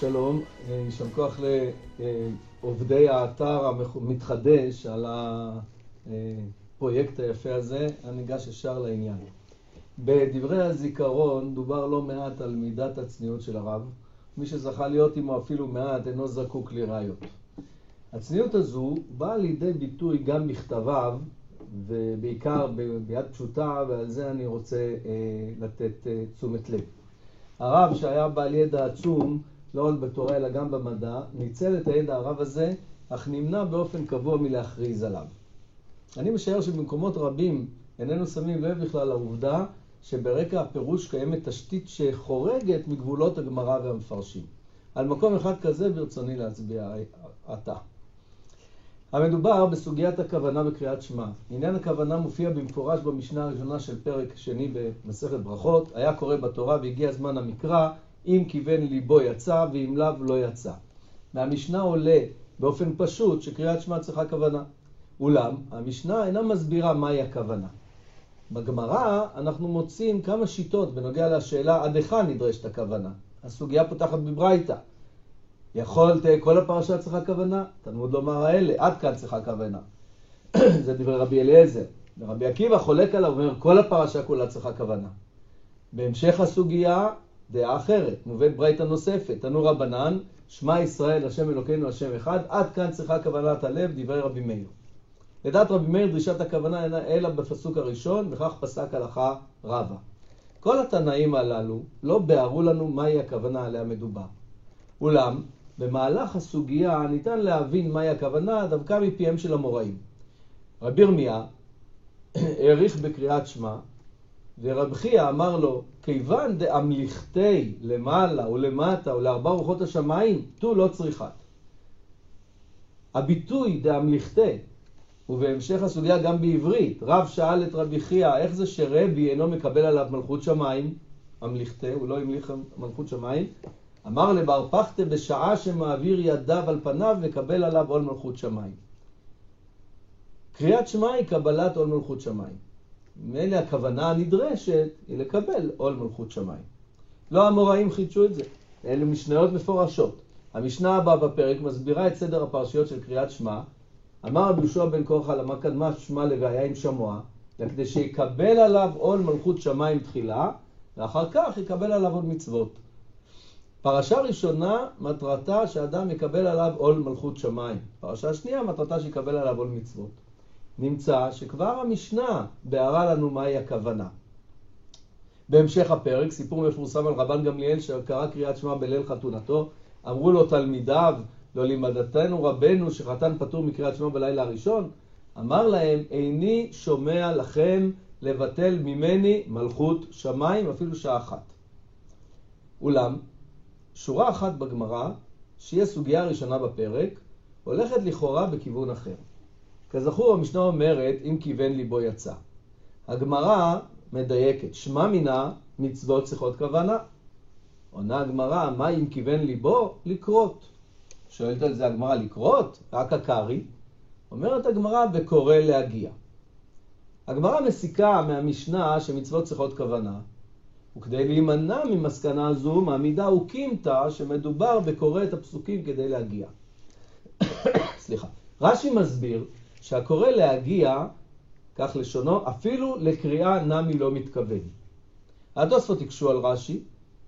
שלום, יישר כוח לעובדי האתר המתחדש על הפרויקט היפה הזה. אני ניגש ישר לעניין. בדברי הזיכרון דובר לא מעט על מידת הצניעות של הרב. מי שזכה להיות עמו אפילו מעט אינו זקוק לראיות. הצניעות הזו באה לידי ביטוי גם בכתביו, ובעיקר ביד פשוטה, ועל זה אני רוצה אה, לתת אה, תשומת לב. הרב שהיה בעל ידע עצום, לא רק בתורה אלא גם במדע, ניצל את הידע הרב הזה, אך נמנע באופן קבוע מלהכריז עליו. אני משער שבמקומות רבים איננו שמים לב בכלל לעובדה שברקע הפירוש קיימת תשתית שחורגת מגבולות הגמרא והמפרשים. על מקום אחד כזה ברצוני להצביע עתה. המדובר בסוגיית הכוונה בקריאת שמע. עניין הכוונה מופיע במפורש במשנה הראשונה של פרק שני במסכת ברכות. היה קורא בתורה והגיע זמן המקרא, אם כיוון ליבו יצא ואם לאו לא יצא. מהמשנה עולה באופן פשוט שקריאת שמע צריכה כוונה. אולם, המשנה אינה מסבירה מהי הכוונה. בגמרא אנחנו מוצאים כמה שיטות בנוגע לשאלה עד היכן נדרשת הכוונה. הסוגיה פותחת בברייתא. יכול כל הפרשה צריכה כוונה? תלמוד לומר האלה, עד כאן צריכה כוונה. זה דברי רבי אליעזר. ורבי עקיבא חולק עליו, אומר, כל הפרשה כולה צריכה כוונה. בהמשך הסוגיה, דעה אחרת, מובאת ברייתא נוספת, תנו רבנן, שמע ישראל, השם אלוקינו, השם אחד, עד כאן צריכה כוונת הלב, דברי רבי מאיר. לדעת רבי מאיר דרישת הכוונה אינה אלא בפסוק הראשון, וכך פסק הלכה רבה. כל התנאים הללו לא ביארו לנו מהי הכוונה עליה מדובר. אולם, במהלך הסוגיה ניתן להבין מהי הכוונה דווקא מפיהם של המוראים. רבי ירמיה העריך בקריאת שמע, ורב חייא אמר לו, כיוון דאמליכתי למעלה ולמטה ולארבע רוחות השמיים, תו לא צריכת. הביטוי דאמליכתי, ובהמשך הסוגיה גם בעברית, רב שאל את רבי חייא, איך זה שרבי אינו מקבל עליו מלכות שמיים, המליכתי, הוא לא המליך מלכות שמיים, אמר לבר פחתה בשעה שמעביר ידיו על פניו וקבל עליו עול מלכות שמיים. קריאת שמע היא קבלת עול מלכות שמיים. מילא הכוונה הנדרשת היא לקבל עול מלכות שמיים. לא המוראים חידשו את זה, אלה משניות מפורשות. המשנה הבאה בפרק מסבירה את סדר הפרשיות של קריאת שמע. אמר רבי יהושע בן כורחה למה קדמה שמע לוויה עם שמוע, כדי שיקבל עליו עול מלכות שמיים תחילה, ואחר כך יקבל עליו עוד מצוות. פרשה ראשונה, מטרתה שאדם יקבל עליו עול מלכות שמיים. פרשה שנייה, מטרתה שיקבל עליו עול מצוות. נמצא שכבר המשנה ביארה לנו מהי הכוונה. בהמשך הפרק, סיפור מפורסם על רבן גמליאל שקרא קריאת שמע בליל חתונתו, אמרו לו תלמידיו, לא לימדתנו רבנו שחתן פטור מקריאת שמע בלילה הראשון, אמר להם, איני שומע לכם לבטל ממני מלכות שמיים אפילו שעה אחת. אולם, שורה אחת בגמרא, שהיא הסוגיה הראשונה בפרק, הולכת לכאורה בכיוון אחר. כזכור, המשנה אומרת, אם כיוון ליבו יצא. הגמרא מדייקת, שמע מינה מצוות צריכות כוונה. עונה הגמרא, מה אם כיוון ליבו? לקרות. שואלת על זה הגמרא, לקרות? רק הקרי. אומרת הגמרא, וקורא להגיע. הגמרא מסיקה מהמשנה שמצוות צריכות כוונה, וכדי להימנע ממסקנה זו, מעמידה אוקימתא שמדובר בקורא את הפסוקים כדי להגיע. סליחה. רש"י מסביר שהקורא להגיע, כך לשונו, אפילו לקריאה נמי לא מתכוון. התוספות הקשו על רש"י,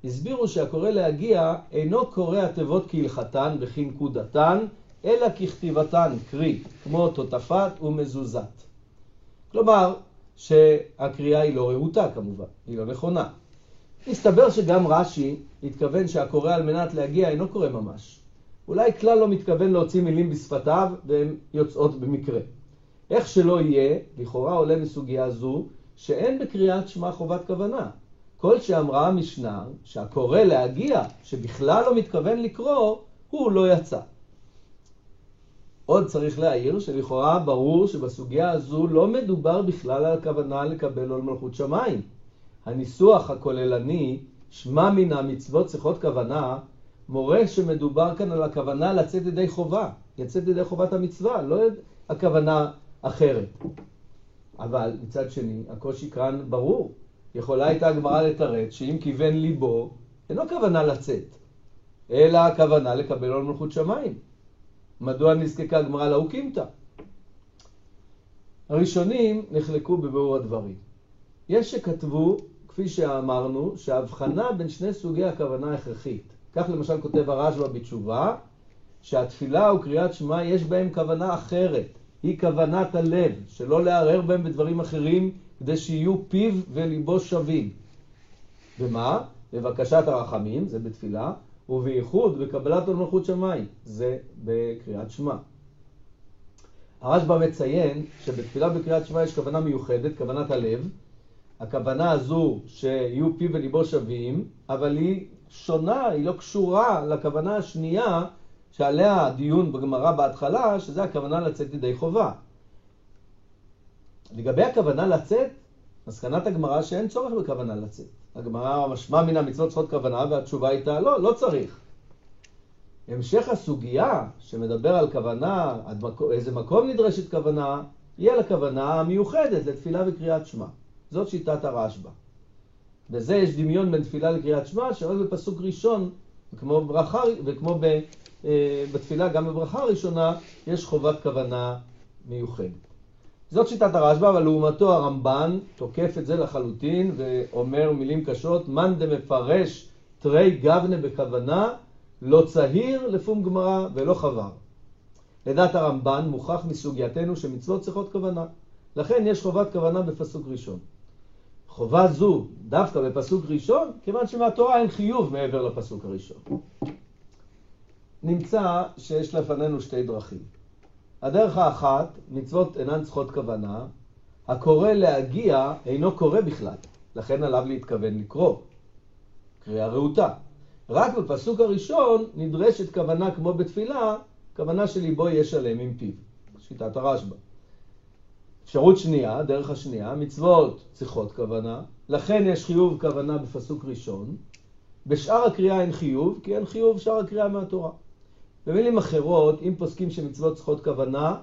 הסבירו שהקורא להגיע אינו קורא התיבות כהלכתן וכנקודתן, אלא ככתיבתן, קרי, כמו תותפת ומזוזת. כלומר, שהקריאה היא לא רהוטה כמובן, היא לא נכונה. מסתבר שגם רש"י התכוון שהקורא על מנת להגיע אינו קורא ממש. אולי כלל לא מתכוון להוציא מילים בשפתיו והן יוצאות במקרה. איך שלא יהיה, לכאורה עולה מסוגיה זו שאין בקריאת שמע חובת כוונה. כל שאמרה המשנה שהקורא להגיע, שבכלל לא מתכוון לקרוא, הוא לא יצא. עוד צריך להעיר שלכאורה ברור שבסוגיה הזו לא מדובר בכלל על הכוונה לקבל עול מלכות שמיים. הניסוח הכוללני, שמע מן המצוות צריכות כוונה, מורה שמדובר כאן על הכוונה לצאת ידי חובה, לצאת ידי חובת המצווה, לא הכוונה אחרת. אבל מצד שני, הקושי כאן ברור. יכולה הייתה הגמרא לתרץ שאם כיוון ליבו, אינו כוונה לצאת. אלא הכוונה לקבל עול מלכות שמיים. מדוע נזקקה הגמרא לאוקימתא? הראשונים נחלקו בביאור הדברים. יש שכתבו, כפי שאמרנו, שההבחנה בין שני סוגי הכוונה הכרחית. כך למשל כותב הרשב"א בתשובה, שהתפילה וקריאת שמע יש בהם כוונה אחרת, היא כוונת הלב, שלא לערער בהם בדברים אחרים, כדי שיהיו פיו וליבו שווים. ומה? בבקשת הרחמים, זה בתפילה, ובייחוד בקבלת עול מלכות שמיים, זה בקריאת שמע. הרשב"א מציין שבתפילה בקריאת שמע יש כוונה מיוחדת, כוונת הלב. הכוונה הזו שיהיו פיו וליבו שווים, אבל היא שונה, היא לא קשורה לכוונה השנייה שעליה הדיון בגמרא בהתחלה, שזה הכוונה לצאת ידי חובה. לגבי הכוונה לצאת, מסקנת הגמרא שאין צורך בכוונה לצאת. הגמרא משמע מן המצוות צריכות כוונה, והתשובה הייתה לא, לא צריך. המשך הסוגיה שמדבר על כוונה, עד מקום, איזה מקום נדרשת כוונה, יהיה לכוונה המיוחדת לתפילה וקריאת שמע. זאת שיטת הרשב"א. בזה יש דמיון בין תפילה לקריאת שמע, שרק בפסוק ראשון, כמו ברכה, וכמו ב, אה, בתפילה, גם בברכה הראשונה, יש חובת כוונה מיוחדת. זאת שיטת הרשב"א, אבל לעומתו הרמב"ן תוקף את זה לחלוטין ואומר מילים קשות, מאן דמפרש תרי גבנה בכוונה, לא צהיר לפום גמרא ולא חבר. לדעת הרמב"ן מוכח מסוגייתנו שמצוות צריכות כוונה. לכן יש חובת כוונה בפסוק ראשון. חובה זו דווקא בפסוק ראשון, כיוון שמהתורה אין חיוב מעבר לפסוק הראשון. נמצא שיש לפנינו שתי דרכים. הדרך האחת, מצוות אינן צריכות כוונה, הקורא להגיע אינו קורא בכלל, לכן עליו להתכוון לקרוא. קריאה רהוטה. רק בפסוק הראשון נדרשת כוונה כמו בתפילה, כוונה שליבו יהיה שלם עם פיו. שיטת הרשב"א. אפשרות שנייה, דרך השנייה, מצוות צריכות כוונה, לכן יש חיוב כוונה בפסוק ראשון, בשאר הקריאה אין חיוב, כי אין חיוב שאר הקריאה מהתורה. במילים אחרות, אם פוסקים שמצוות צריכות כוונה,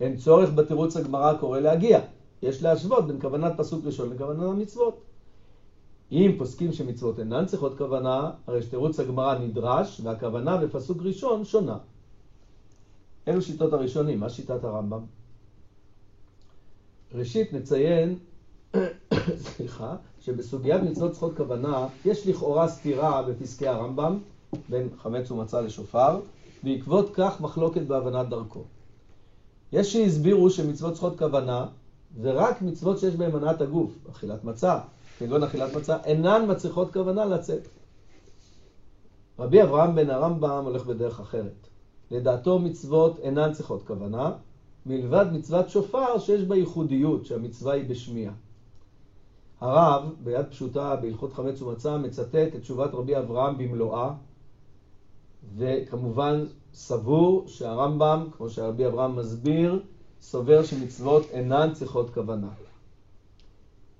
אין צורך בתירוץ הגמרא הקורא להגיע. יש להשוות בין כוונת פסוק ראשון לכוונת המצוות. אם פוסקים שמצוות אינן צריכות כוונה, הרי שתירוץ הגמרא נדרש, והכוונה בפסוק ראשון שונה. אלו שיטות הראשונים, מה שיטת הרמב"ם? ראשית נציין, סליחה, שבסוגיית מצוות צריכות כוונה, יש לכאורה סתירה בפסקי הרמב"ם בין חמץ ומצה לשופר, בעקבות כך מחלוקת בהבנת דרכו. יש שהסבירו שמצוות צריכות כוונה, ורק מצוות שיש בהן מנעת הגוף, אכילת מצה, כגון אכילת מצה, אינן מצריכות כוונה לצאת. רבי אברהם בן הרמב"ם הולך בדרך אחרת. לדעתו מצוות אינן צריכות כוונה, מלבד מצוות שופר שיש בה ייחודיות, שהמצווה היא בשמיעה. הרב, ביד פשוטה בהלכות חמץ ומצה, מצטט את תשובת רבי אברהם במלואה, וכמובן סבור שהרמב"ם, כמו שרבי אברהם מסביר, סובר שמצוות אינן צריכות כוונה.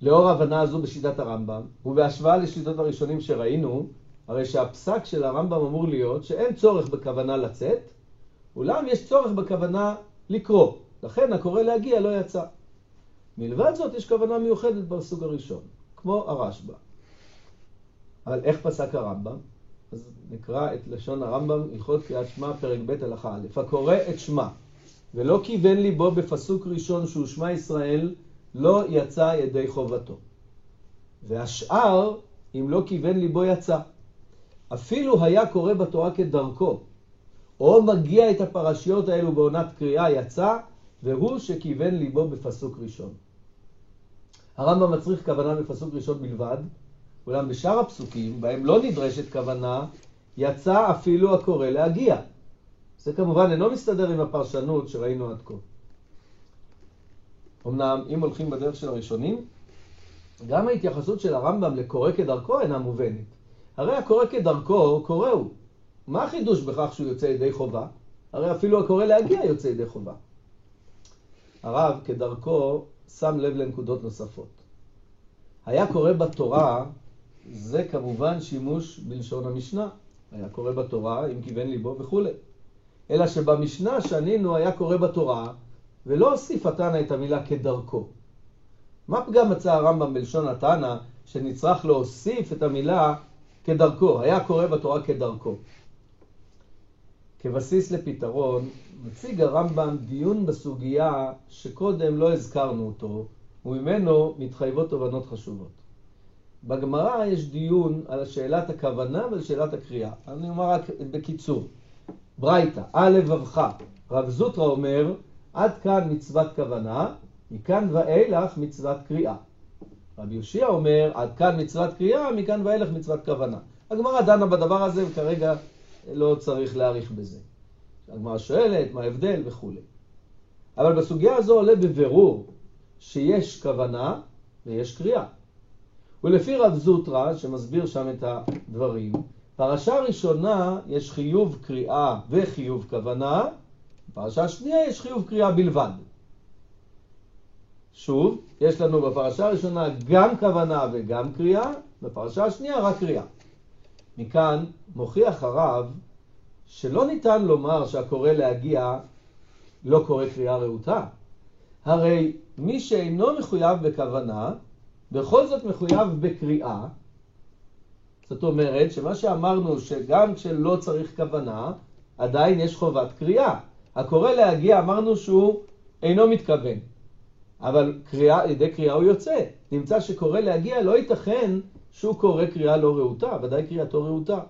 לאור ההבנה הזו בשיטת הרמב"ם, ובהשוואה לשיטות הראשונים שראינו, הרי שהפסק של הרמב"ם אמור להיות שאין צורך בכוונה לצאת, אולם יש צורך בכוונה לקרוא. לכן הקורא להגיע לא יצא. מלבד זאת יש כוונה מיוחדת בסוג הראשון, כמו הרשב"א. אבל איך פסק הרמב"ם? אז נקרא את לשון הרמב"ם, הלכות קריאת שמע, פרק ב' הלכה א'. הקורא את שמע, ולא כיוון ליבו בפסוק ראשון שהוא שמע ישראל, לא יצא ידי חובתו. והשאר, אם לא כיוון ליבו יצא. אפילו היה קורא בתורה כדרכו, או מגיע את הפרשיות האלו בעונת קריאה יצא, והוא שכיוון ליבו בפסוק ראשון. הרמב"ם מצריך כוונה בפסוק ראשון בלבד, אולם בשאר הפסוקים, בהם לא נדרשת כוונה, יצא אפילו הקורא להגיע. זה כמובן אינו מסתדר עם הפרשנות שראינו עד כה. אמנם, אם הולכים בדרך של הראשונים, גם ההתייחסות של הרמב"ם לקורא כדרכו אינה מובנת. הרי הקורא כדרכו, קורא הוא. מה החידוש בכך שהוא יוצא ידי חובה? הרי אפילו הקורא להגיע יוצא ידי חובה. הרב, כדרכו, שם לב לנקודות נוספות. היה קורא בתורה, זה כמובן שימוש בלשון המשנה. היה קורא בתורה עם כיוון ליבו וכולי. אלא שבמשנה שנינו היה קורא בתורה, ולא הוסיף התנא את המילה כדרכו. מה פגם מצא הרמב"ם בלשון התנא, שנצרך להוסיף את המילה כדרכו, היה קורא בתורה כדרכו. כבסיס לפתרון, מציג הרמב"ם דיון בסוגיה שקודם לא הזכרנו אותו, וממנו מתחייבות תובנות חשובות. בגמרא יש דיון על שאלת הכוונה ועל שאלת הקריאה. אני אומר רק בקיצור. ברייתא, א' לבבך, רב זוטרא אומר, עד כאן מצוות כוונה, מכאן ואילך מצוות קריאה. רבי יושיע אומר, עד כאן מצוות קריאה, מכאן ואילך מצוות כוונה. הגמרא דנה בדבר הזה וכרגע לא צריך להאריך בזה. הגמרא שואלת מה ההבדל וכולי. אבל בסוגיה הזו עולה בבירור שיש כוונה ויש קריאה. ולפי רב זוטרא, שמסביר שם את הדברים, פרשה ראשונה יש חיוב קריאה וחיוב כוונה, בפרשה השנייה יש חיוב קריאה בלבד. שוב, יש לנו בפרשה הראשונה גם כוונה וגם קריאה, בפרשה השנייה רק קריאה. מכאן מוכיח הרב שלא ניתן לומר שהקורא להגיע לא קורא קריאה רהוטה. הרי מי שאינו מחויב בכוונה, בכל זאת מחויב בקריאה. זאת אומרת שמה שאמרנו שגם כשלא צריך כוונה, עדיין יש חובת קריאה. הקורא להגיע אמרנו שהוא אינו מתכוון, אבל קריאה, ידי קריאה הוא יוצא. נמצא שקורא להגיע לא ייתכן שהוא קורא קריאה לא רהוטה, ודאי קריאתו רהוטה.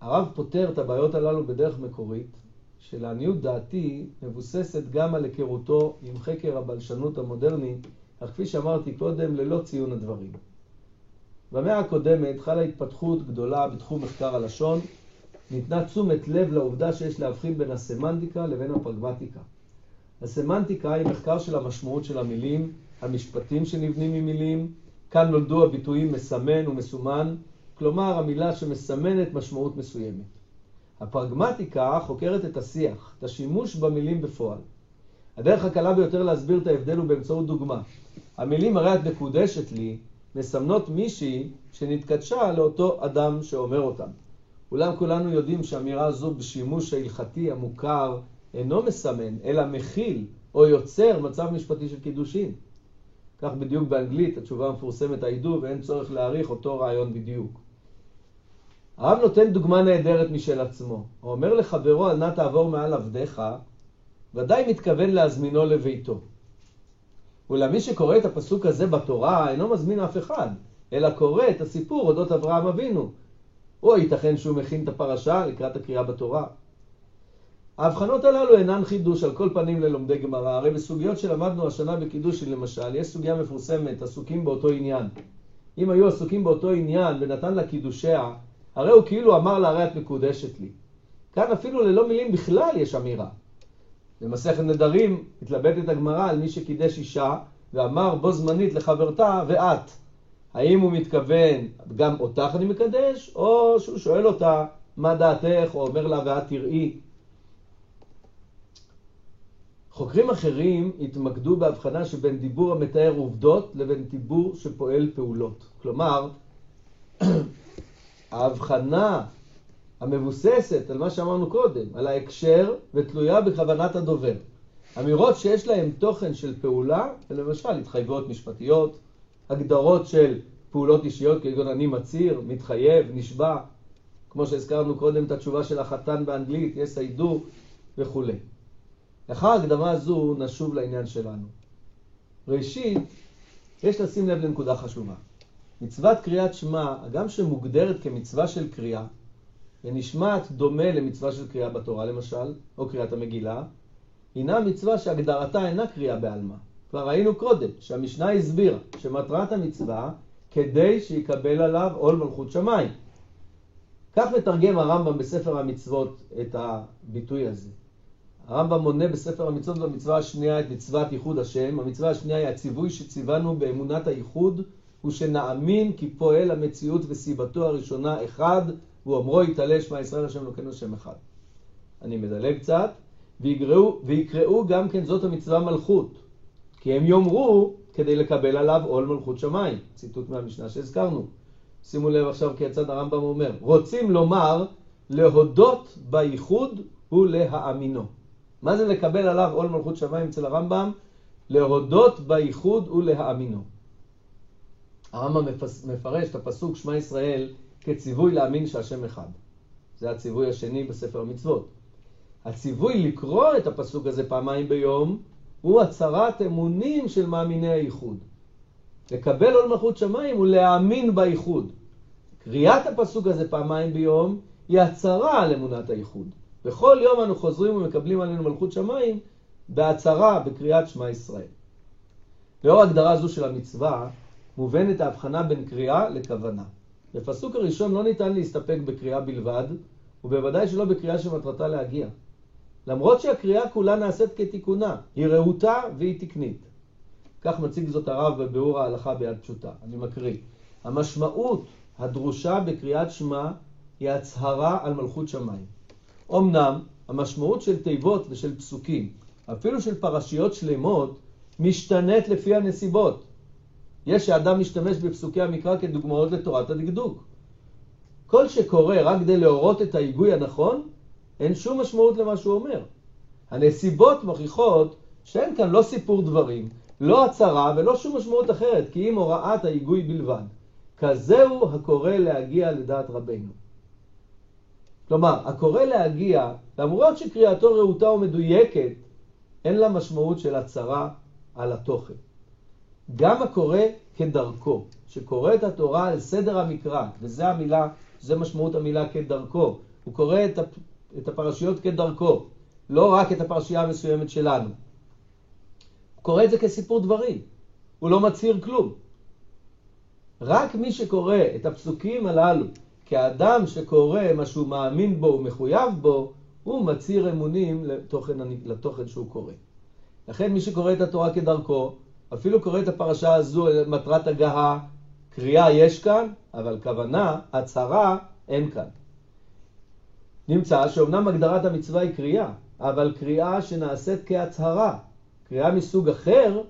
הרב פותר את הבעיות הללו בדרך מקורית, שלעניות דעתי מבוססת גם על היכרותו עם חקר הבלשנות המודרני, אך כפי שאמרתי קודם, ללא ציון הדברים. במאה הקודמת חלה התפתחות גדולה בתחום מחקר הלשון, ניתנה תשומת לב לעובדה שיש להבחין בין הסמנטיקה לבין הפרגמטיקה. הסמנטיקה היא מחקר של המשמעות של המילים, המשפטים שנבנים ממילים, כאן נולדו הביטויים מסמן ומסומן, כלומר המילה שמסמנת משמעות מסוימת. הפרגמטיקה חוקרת את השיח, את השימוש במילים בפועל. הדרך הקלה ביותר להסביר את ההבדל הוא באמצעות דוגמה. המילים הרי את מקודשת לי מסמנות מישהי שנתקדשה לאותו אדם שאומר אותם. אולם כולנו יודעים שאמירה זו בשימוש ההלכתי המוכר אינו מסמן, אלא מכיל או יוצר מצב משפטי של קידושין. כך בדיוק באנגלית התשובה המפורסמת העידו ואין צורך להעריך אותו רעיון בדיוק. הרב נותן דוגמה נהדרת משל עצמו. הוא אומר לחברו, אל נא תעבור מעל עבדיך, ודאי מתכוון להזמינו לביתו. אולם מי שקורא את הפסוק הזה בתורה אינו מזמין אף אחד, אלא קורא את הסיפור אודות אברהם אבינו. או ייתכן שהוא מכין את הפרשה לקראת הקריאה בתורה. ההבחנות הללו אינן חידוש על כל פנים ללומדי גמרא, הרי בסוגיות שלמדנו השנה בקידושין למשל, יש סוגיה מפורסמת, עסוקים באותו עניין. אם היו עסוקים באותו עניין ונתן לה קידושיה, הרי הוא כאילו אמר לה, הרי את מקודשת לי. כאן אפילו ללא מילים בכלל יש אמירה. במסכת נדרים התלבטת הגמרא על מי שקידש אישה ואמר בו זמנית לחברתה ואת. האם הוא מתכוון גם אותך אני מקדש, או שהוא שואל אותה מה דעתך, או אומר לה ואת תראי. חוקרים אחרים התמקדו בהבחנה שבין דיבור המתאר עובדות לבין דיבור שפועל פעולות. כלומר, ההבחנה המבוססת על מה שאמרנו קודם, על ההקשר ותלויה בכוונת הדובר. אמירות שיש להן תוכן של פעולה, למשל התחייבויות משפטיות, הגדרות של פעולות אישיות כגון אני מצהיר, מתחייב, נשבע, כמו שהזכרנו קודם את התשובה של החתן באנגלית, yes I וכולי. לאחר ההקדמה הזו נשוב לעניין שלנו. ראשית, יש לשים לב לנקודה חשובה. מצוות קריאת שמע, הגם שמוגדרת כמצווה של קריאה, ונשמעת דומה למצווה של קריאה בתורה למשל, או קריאת המגילה, הינה מצווה שהגדרתה אינה קריאה בעלמא. כבר ראינו קודם שהמשנה הסבירה שמטרת המצווה כדי שיקבל עליו עול מלכות שמיים. כך מתרגם הרמב"ם בספר המצוות את הביטוי הזה. הרמב"ם מונה בספר המצוות במצווה השנייה את מצוות ייחוד השם. המצווה השנייה היא הציווי שציוונו באמונת הייחוד, הוא שנאמין כי פועל המציאות וסיבתו הראשונה אחד, והוא אומרו יתעלה שמע ישראל השם אלוקינו שם אחד. אני מדלג קצת, ויקראו, ויקראו גם כן זאת המצווה מלכות, כי הם יאמרו כדי לקבל עליו עול מלכות שמיים. ציטוט מהמשנה שהזכרנו. שימו לב עכשיו כיצד הרמב"ם אומר, רוצים לומר להודות בייחוד ולהאמינו. מה זה לקבל עליו עול מלכות שמיים אצל הרמב"ם? להודות בייחוד ולהאמינו. הרמב"ם מפרש את הפסוק שמע ישראל כציווי להאמין שהשם אחד. זה הציווי השני בספר המצוות. הציווי לקרוא את הפסוק הזה פעמיים ביום הוא הצהרת אמונים של מאמיני הייחוד. לקבל עול מלכות שמיים הוא להאמין בייחוד. קריאת הפסוק הזה פעמיים ביום היא הצהרה על אמונת הייחוד. בכל יום אנו חוזרים ומקבלים עלינו מלכות שמיים בהצהרה בקריאת שמע ישראל. לאור הגדרה זו של המצווה, מובנת ההבחנה בין קריאה לכוונה. בפסוק הראשון לא ניתן להסתפק בקריאה בלבד, ובוודאי שלא בקריאה שמטרתה להגיע. למרות שהקריאה כולה נעשית כתיקונה, היא רהוטה והיא תקנית. כך מציג זאת הרב בביאור ההלכה ביד פשוטה. אני מקריא. המשמעות הדרושה בקריאת שמע היא הצהרה על מלכות שמיים. אמנם המשמעות של תיבות ושל פסוקים, אפילו של פרשיות שלמות, משתנית לפי הנסיבות. יש שאדם משתמש בפסוקי המקרא כדוגמאות לתורת הדקדוק. כל שקורה רק כדי להורות את ההיגוי הנכון, אין שום משמעות למה שהוא אומר. הנסיבות מוכיחות שאין כאן לא סיפור דברים, לא הצהרה ולא שום משמעות אחרת, כי אם הוראת ההיגוי בלבד. כזהו הקורא להגיע לדעת רבנו. כלומר, הקורא להגיע, למרות שקריאתו רהוטה ומדויקת, אין לה משמעות של הצהרה על התוכן. גם הקורא כדרכו, שקורא את התורה על סדר המקרא, וזה המילה, זה משמעות המילה כדרכו. הוא קורא את, את הפרשיות כדרכו, לא רק את הפרשייה המסוימת שלנו. הוא קורא את זה כסיפור דברים, הוא לא מצהיר כלום. רק מי שקורא את הפסוקים הללו כאדם שקורא מה שהוא מאמין בו ומחויב בו, הוא מצהיר אמונים לתוכן, לתוכן שהוא קורא. לכן מי שקורא את התורה כדרכו, אפילו קורא את הפרשה הזו מטרת הגהה, קריאה יש כאן, אבל כוונה, הצהרה, אין כאן. נמצא שאומנם הגדרת המצווה היא קריאה, אבל קריאה שנעשית כהצהרה. קריאה מסוג אחר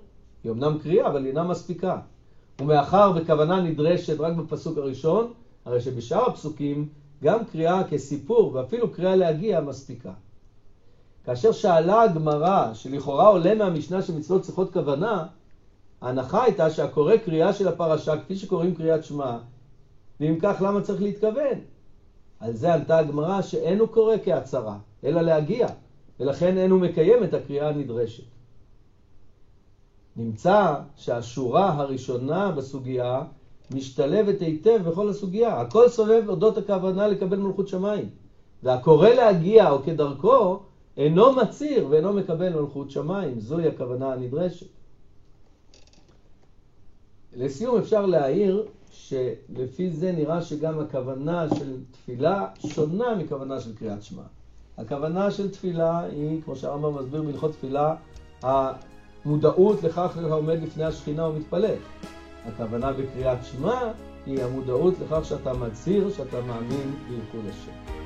היא אומנם קריאה, אבל אינה מספיקה. ומאחר וכוונה נדרשת רק בפסוק הראשון, הרי שבשאר הפסוקים גם קריאה כסיפור ואפילו קריאה להגיע מספיקה. כאשר שאלה הגמרא, שלכאורה עולה מהמשנה שמצוות צריכות כוונה, ההנחה הייתה שהקורא קריאה של הפרשה כפי שקוראים קריאת שמע, ואם כך למה צריך להתכוון? על זה עלתה הגמרא שאין הוא קורא כהצהרה, אלא להגיע, ולכן אין הוא מקיים את הקריאה הנדרשת. נמצא שהשורה הראשונה בסוגיה משתלבת היטב בכל הסוגיה. הכל סובב אודות הכוונה לקבל מלכות שמיים. והקורא להגיע, או כדרכו, אינו מצהיר ואינו מקבל מלכות שמיים. זוהי הכוונה הנדרשת. לסיום אפשר להעיר שלפי זה נראה שגם הכוונה של תפילה שונה מכוונה של קריאת שמע. הכוונה של תפילה היא, כמו שהרמב"ם מסביר בהלכות תפילה, המודעות לכך שאתה עומד לפני השכינה ומתפלל. הכוונה בקריאת שמע היא המודעות לכך שאתה מצהיר שאתה מאמין בייחוד השם.